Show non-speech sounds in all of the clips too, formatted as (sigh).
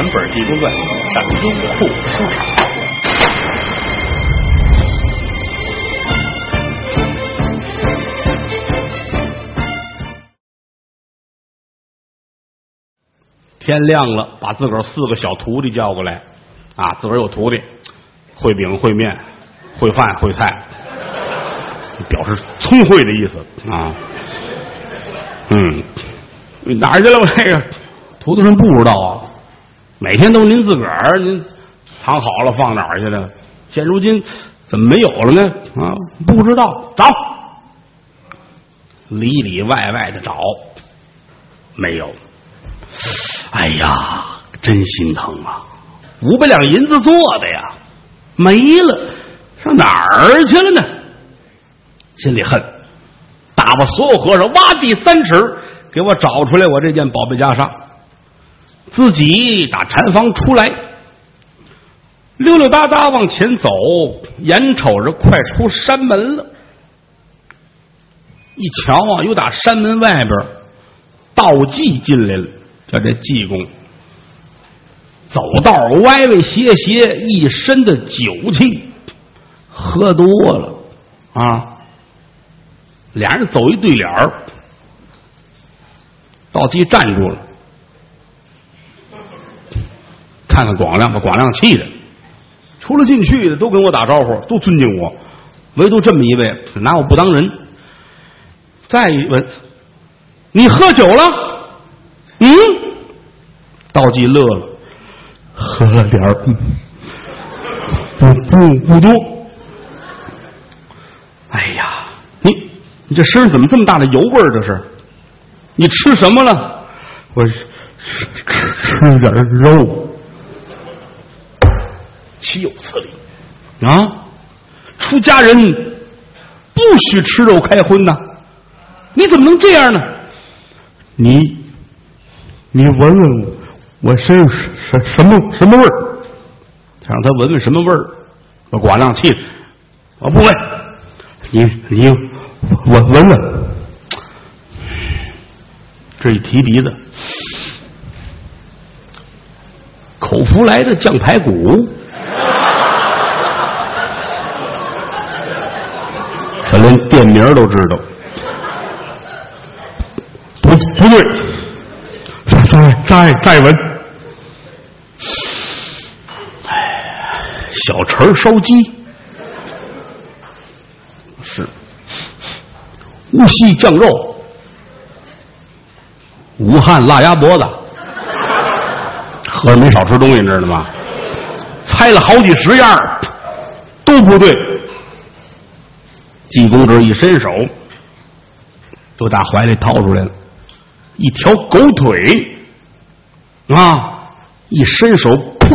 全本《济公传》，上优酷书场。天亮了，把自个儿四个小徒弟叫过来，啊，自个儿有徒弟，会饼、会面、会饭、会菜，表示聪慧的意思啊。嗯，哪儿去了？我这个徒弟们不知道啊，每天都是您自个儿，您藏好了放哪儿去了？现如今怎么没有了呢？啊，不知道，找，里里外外的找，没有。哎呀，真心疼啊！五百两银子做的呀，没了，上哪儿去了呢？心里恨，打发所有和尚挖地三尺，给我找出来我这件宝贝袈裟。自己打禅房出来，溜溜达达往前走，眼瞅着快出山门了。一瞧啊，又打山门外边道济进来了。叫这济公走道歪歪斜斜，一身的酒气，喝多了啊！俩人走一对脸儿，道济站住了，看看广亮，把广亮气的，出了进去的都跟我打招呼，都尊敬我，唯独这么一位拿我不当人。再一问，你喝酒了？嗯，道济乐了，喝了点儿，不不不多。哎呀，你你这身上怎么这么大的油味儿？这是，你吃什么了？我吃吃吃点肉，岂有此理！啊，出家人不许吃肉开荤呐！你怎么能这样呢？你。你闻闻我身上什什么什么味儿？让他闻闻什么味儿？把寡亮气，我不闻。你你闻闻闻，这一提鼻子，口福来的酱排骨，他连店名都知道。不不对。再再再闻，哎，小陈烧鸡是无锡酱肉，武汉辣鸭脖子，喝没少吃东西，你知道吗？猜了好几十样都不对。济公这一伸手，就打怀里掏出来了一条狗腿。啊！一伸手，噗，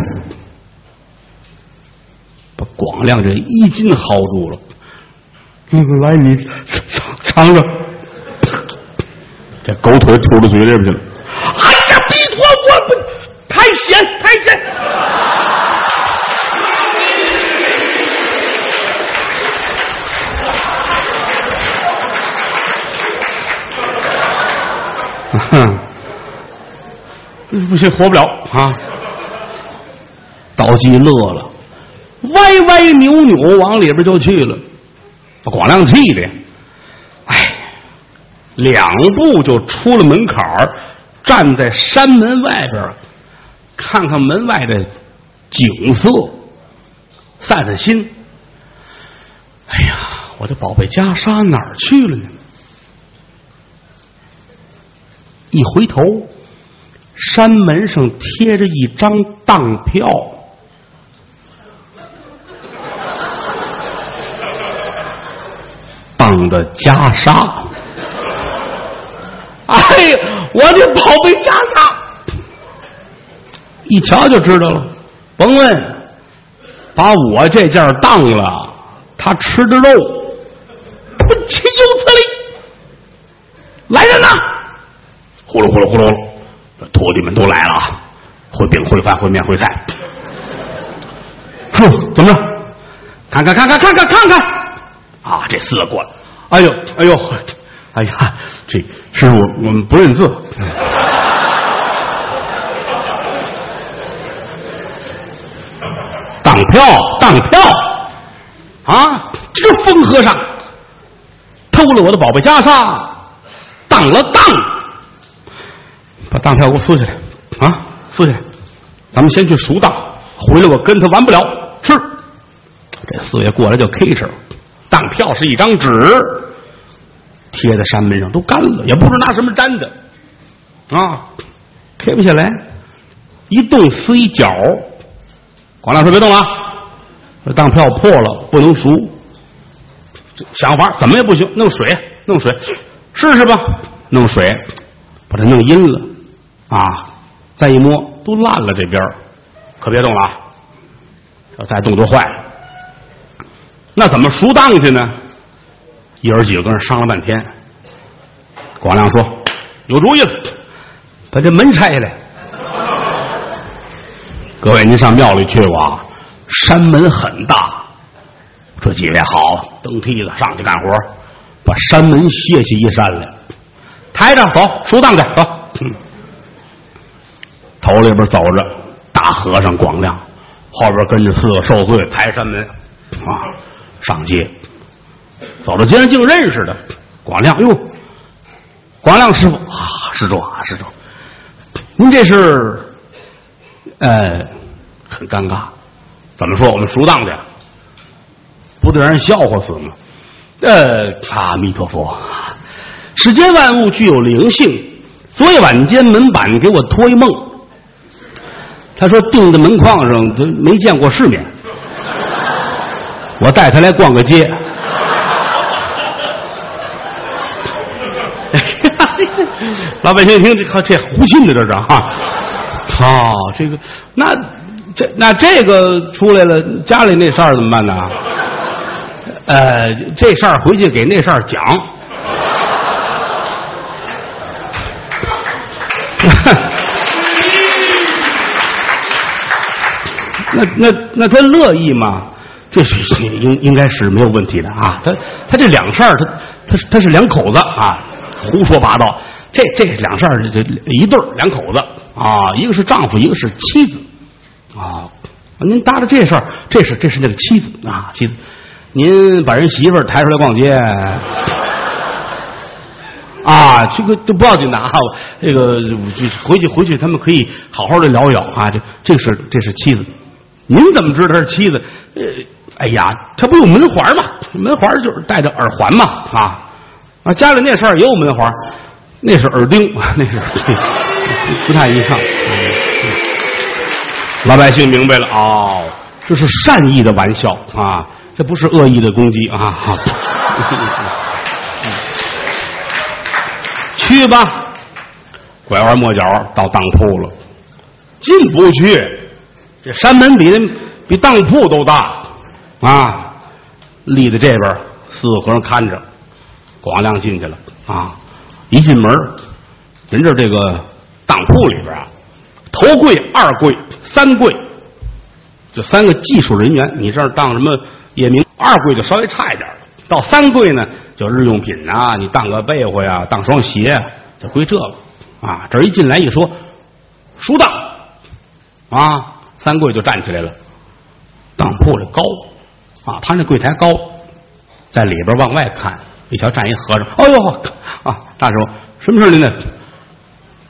把广亮这衣襟薅住了。来，你尝尝尝，这狗腿吐到嘴里边去了。哎呀，逼脱我不太咸，太咸。不行，活不了啊！道济乐了，歪歪扭扭往里边就去了，把广亮气的，哎，两步就出了门槛站在山门外边，看看门外的景色，散散心。哎呀，我的宝贝袈裟哪儿去了呢？一回头。山门上贴着一张当票，当的袈裟。哎呀，我的宝贝袈裟！一瞧就知道了，甭问，把我这件当了，他吃的肉，不岂有此理！来人呐！呼噜呼噜呼噜。徒弟们都来了，会饼会饭会面会菜。哼，怎么着？看看看看看看看看！啊，这四个过来。哎呦哎呦，哎呀，这师傅我们不认字。当票，当票啊！这个疯和尚偷了我的宝贝袈裟，当了当，把当票给我撕下来啊！撕下来，咱们先去赎当，回来我跟他完不了。是，这四爷过来就 K 了，当票是一张纸，贴在山门上都干了，也不知拿什么粘的啊，K 不下来，一动撕一角。广亮说：“别动了，这当票破了，不能赎。想法怎么也不行，弄水，弄水，试试吧。弄水，把它弄阴了啊！再一摸，都烂了。这边可别动了，要再动就坏了。那怎么赎当去呢？爷儿几个跟那商量半天。广亮说：有主意了，把这门拆下来。”各位，您上庙里去过啊？山门很大，这几位好，蹬梯子上去干活，把山门卸起一扇来，抬着走，赎当去，走。头里边走着大和尚广亮，后边跟着四个受罪，抬山门啊，上街，走到街上竟认识的广亮，哟，广亮师傅啊，施主啊，施主，您这是？呃，很尴尬，怎么说？我们赎当去，不得让人笑话死吗？呃，阿弥陀佛，世间万物具有灵性。昨夜晚间门板给我托一梦，他说钉在门框上，他没见过世面。我带他来逛个街。(laughs) 老百姓一听，这这胡信的这是啊。哦，这个，那这那这个出来了，家里那事儿怎么办呢？呃，这事儿回去给那事儿讲。(laughs) 那那他乐意吗？这是应应该是没有问题的啊。他他这两事儿，他他他是两口子啊，胡说八道。这这两事儿，这一对两口子。啊，一个是丈夫，一个是妻子，啊，您搭着这事儿，这是这是那个妻子啊，妻子，您把人媳妇儿抬出来逛街，啊，这个都不要紧的啊，这个回去回去，他们可以好好的聊一聊啊，这这是这是妻子，您怎么知道他是妻子？呃，哎呀，他不有门环吗？门环就是戴着耳环嘛，啊啊，家里那事儿也有门环，那是耳钉，(laughs) 那是。(laughs) 不太一样。老百姓明白了哦，这是善意的玩笑啊，这不是恶意的攻击啊！(laughs) 去吧，拐弯抹角到当铺了，进不去。这山门比那比当铺都大啊！立在这边，四个和尚看着，广亮进去了啊！一进门，人这这个。当铺里边啊，头柜、二柜、三柜，就三个技术人员。你这儿当什么夜明？二柜就稍微差一点到三柜呢，就日用品啊，你当个被窝呀，当双鞋，就归这个啊。这一进来一说，书当啊，三柜就站起来了。当铺里高啊，他那柜台高，在里边往外看，一瞧站一和尚，哎呦啊，大师傅，什么事您呢？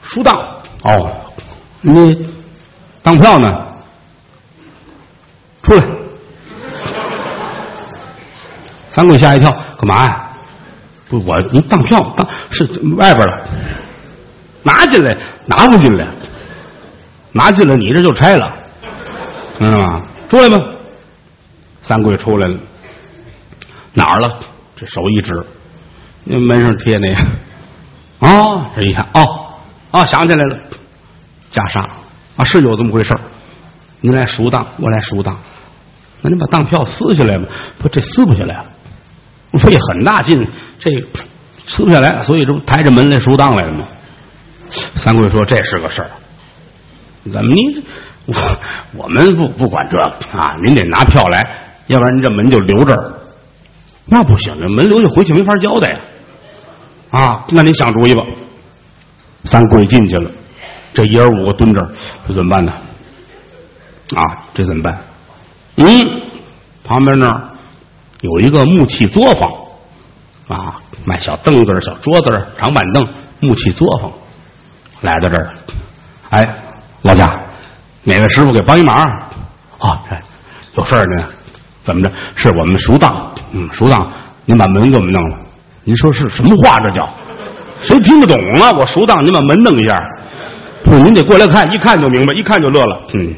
书当哦，你当票呢？出来！三桂吓一跳，干嘛呀？不，我您当票当是外边的，拿进来拿不进来，拿进来你这就拆了，知道吗？出来吧。三桂出来了，哪儿了？这手一指，那门上贴那个，啊，这一看，哦。啊，想起来了，袈裟啊，是有这么回事您来赎当，我来赎当。那你把当票撕下来吧，不，这撕不下来了，费很大劲，这撕不下来，所以这不抬着门来赎当来了吗？三桂说：“这是个事儿，怎么您我我 (laughs) 我们不不管这个啊？您得拿票来，要不然您这门就留这儿。那不行，这门留下回去没法交代呀。啊，那您想主意吧。”三跪进去了，这爷儿五个蹲这儿，这怎么办呢？啊，这怎么办？嗯，旁边那儿有一个木器作坊，啊，卖小凳子、小桌子、长板凳，木器作坊。来到这儿，哎，老贾，哪位师傅给帮一忙？啊，有事儿呢？怎么着？是我们熟当，嗯，熟当，您把门给我们弄了。您说是什么话？这叫谁听得懂啊？我熟当，您把门弄一下。不，您得过来看，一看就明白，一看就乐了。嗯，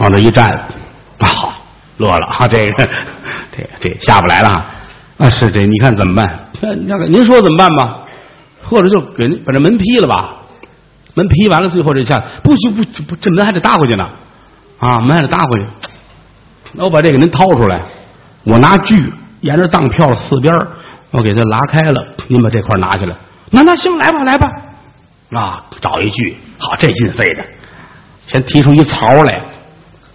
往这一站，啊，好，乐了啊！这个，这这下不来了啊！是这，你看怎么办？那那个，您说怎么办吧？或者就给您把这门劈了吧？门劈完了，最后这下不行，不不，这门还得搭回去呢，啊，门还得搭回去。那我把这个您掏出来，我拿锯沿着当票四边我给它拉开了，您把这块拿下来。那那行，来吧来吧，啊，找一锯，好，这劲费的，先提出一槽来，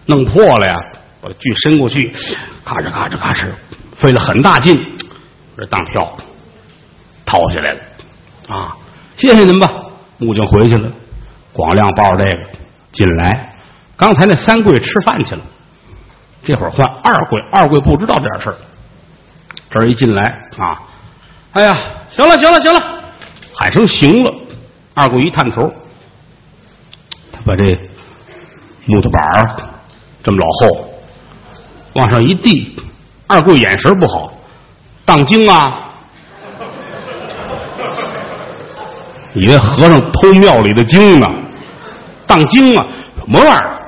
弄破了呀，把锯伸过去，咔哧咔哧咔哧，费了很大劲，这当票掏下来了。啊，谢谢您吧，木匠回去了。广亮抱着这个进来，刚才那三贵吃饭去了，这会儿换二贵，二贵不知道这点事儿。这儿一进来啊，哎呀，行了行了行了，喊声行了。二贵一探头，他把这木头板儿这么老厚往上一递，二贵眼神不好，当惊啊。以为和尚偷庙里的经呢，当经啊，什么玩意儿？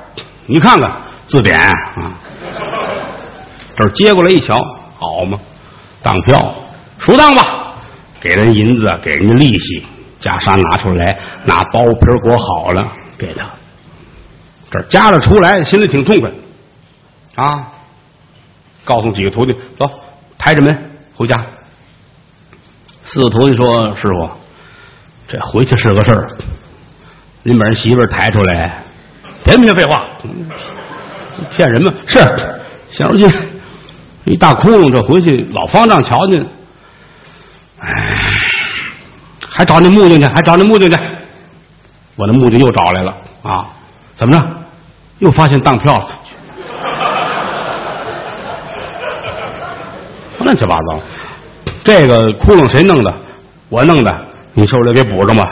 你看看字典啊，这接过来一瞧，好嘛，当票，赎当吧，给人银子，给人家利息，袈裟拿出来，拿包皮裹好了给他，这夹着出来，心里挺痛快啊。告诉几个徒弟，走，抬着门回家。四个徒弟说：“师傅。”这回去是个事儿，您把人媳妇抬出来，别别废话，骗人吗？是，现如今一大窟窿，这回去老方丈瞧见，哎，还找那木匠去，还找那木匠去，我那木匠又找来了啊！怎么着？又发现当票了，(laughs) 乱七八糟。这个窟窿谁弄的？我弄的。你受了给补上吧，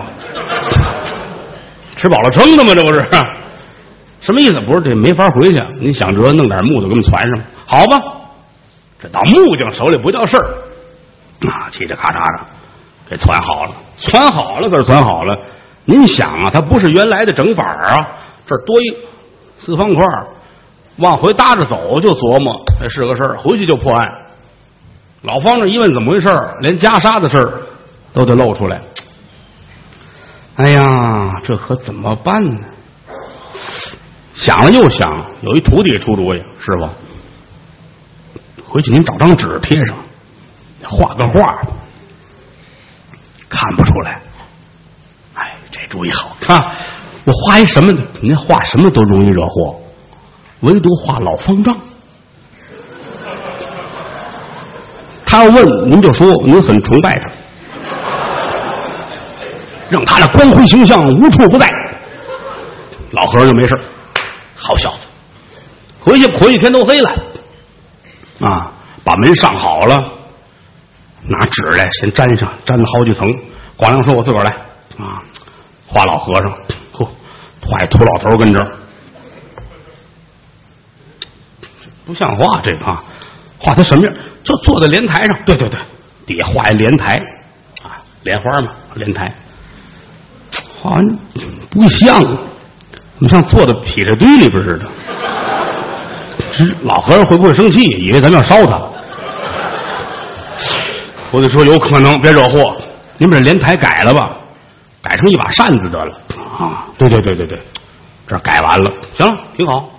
吃饱了撑的吗？这不是什么意思？不是这没法回去。你想辙弄点木头给我们攒上，好吧？这到木匠手里不叫事儿啊！嘁哩咔嚓的给攒好了，攒好了可是攒好了。您想啊，它不是原来的整板啊，这多一四方块，往回搭着走就琢磨这是个事儿，回去就破案。老方这一问怎么回事连袈裟的事儿。都得露出来。哎呀，这可怎么办呢？想了又想，有一徒弟出主意：“师傅，回去您找张纸贴上，画个画，看不出来。”哎，这主意好看！我画一什么呢？您画什么都容易惹祸，唯独画老方丈。他要问，您就说您很崇拜他。让他的光辉形象无处不在，老和尚就没事好小子，回去回去天都黑了，啊，把门上好了，拿纸来先粘上，粘了好几层。广亮说：“我自个儿来啊，画老和尚，嚯，画一秃老头跟这儿，不像话，这个啊，画他什么样？就坐在莲台上，对对对，底下画一莲台，啊，莲花嘛，莲台。”好像不像，你像坐在劈柴堆里边似的。这老和尚会不会生气？以为咱们要烧他？我得说有可能，别惹祸。您把这莲台改了吧，改成一把扇子得了。啊，对对对对对，这改完了，行了，挺好。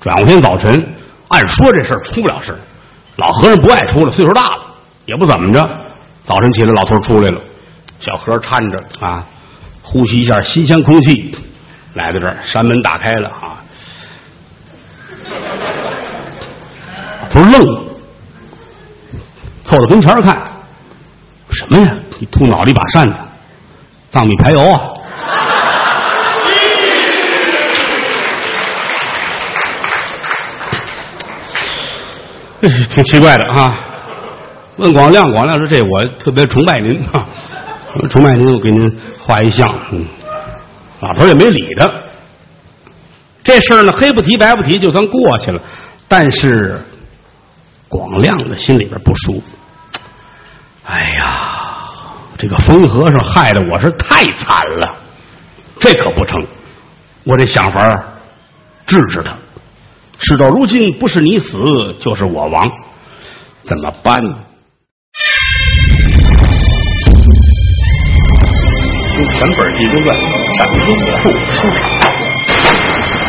转过天早晨，按说这事儿出不了事老和尚不爱出来，岁数大了，也不怎么着。早晨起来，老头出来了，小和尚搀着啊。呼吸一下新鲜空气，来到这儿，山门打开了啊！不是愣，凑到跟前看，什么呀？一吐脑袋一把扇子，藏米排油啊！挺奇怪的啊！问广亮，广亮说：“这我特别崇拜您啊。”崇拜您，我给您画一像。”嗯，老头也没理他。这事儿呢，黑不提白不提，就算过去了。但是广亮的心里边不舒服。哎呀，这个疯和尚害得我是太惨了，这可不成。我得想法治治他。事到如今，不是你死，就是我亡，怎么办呢？全本《济公传》上优酷书场。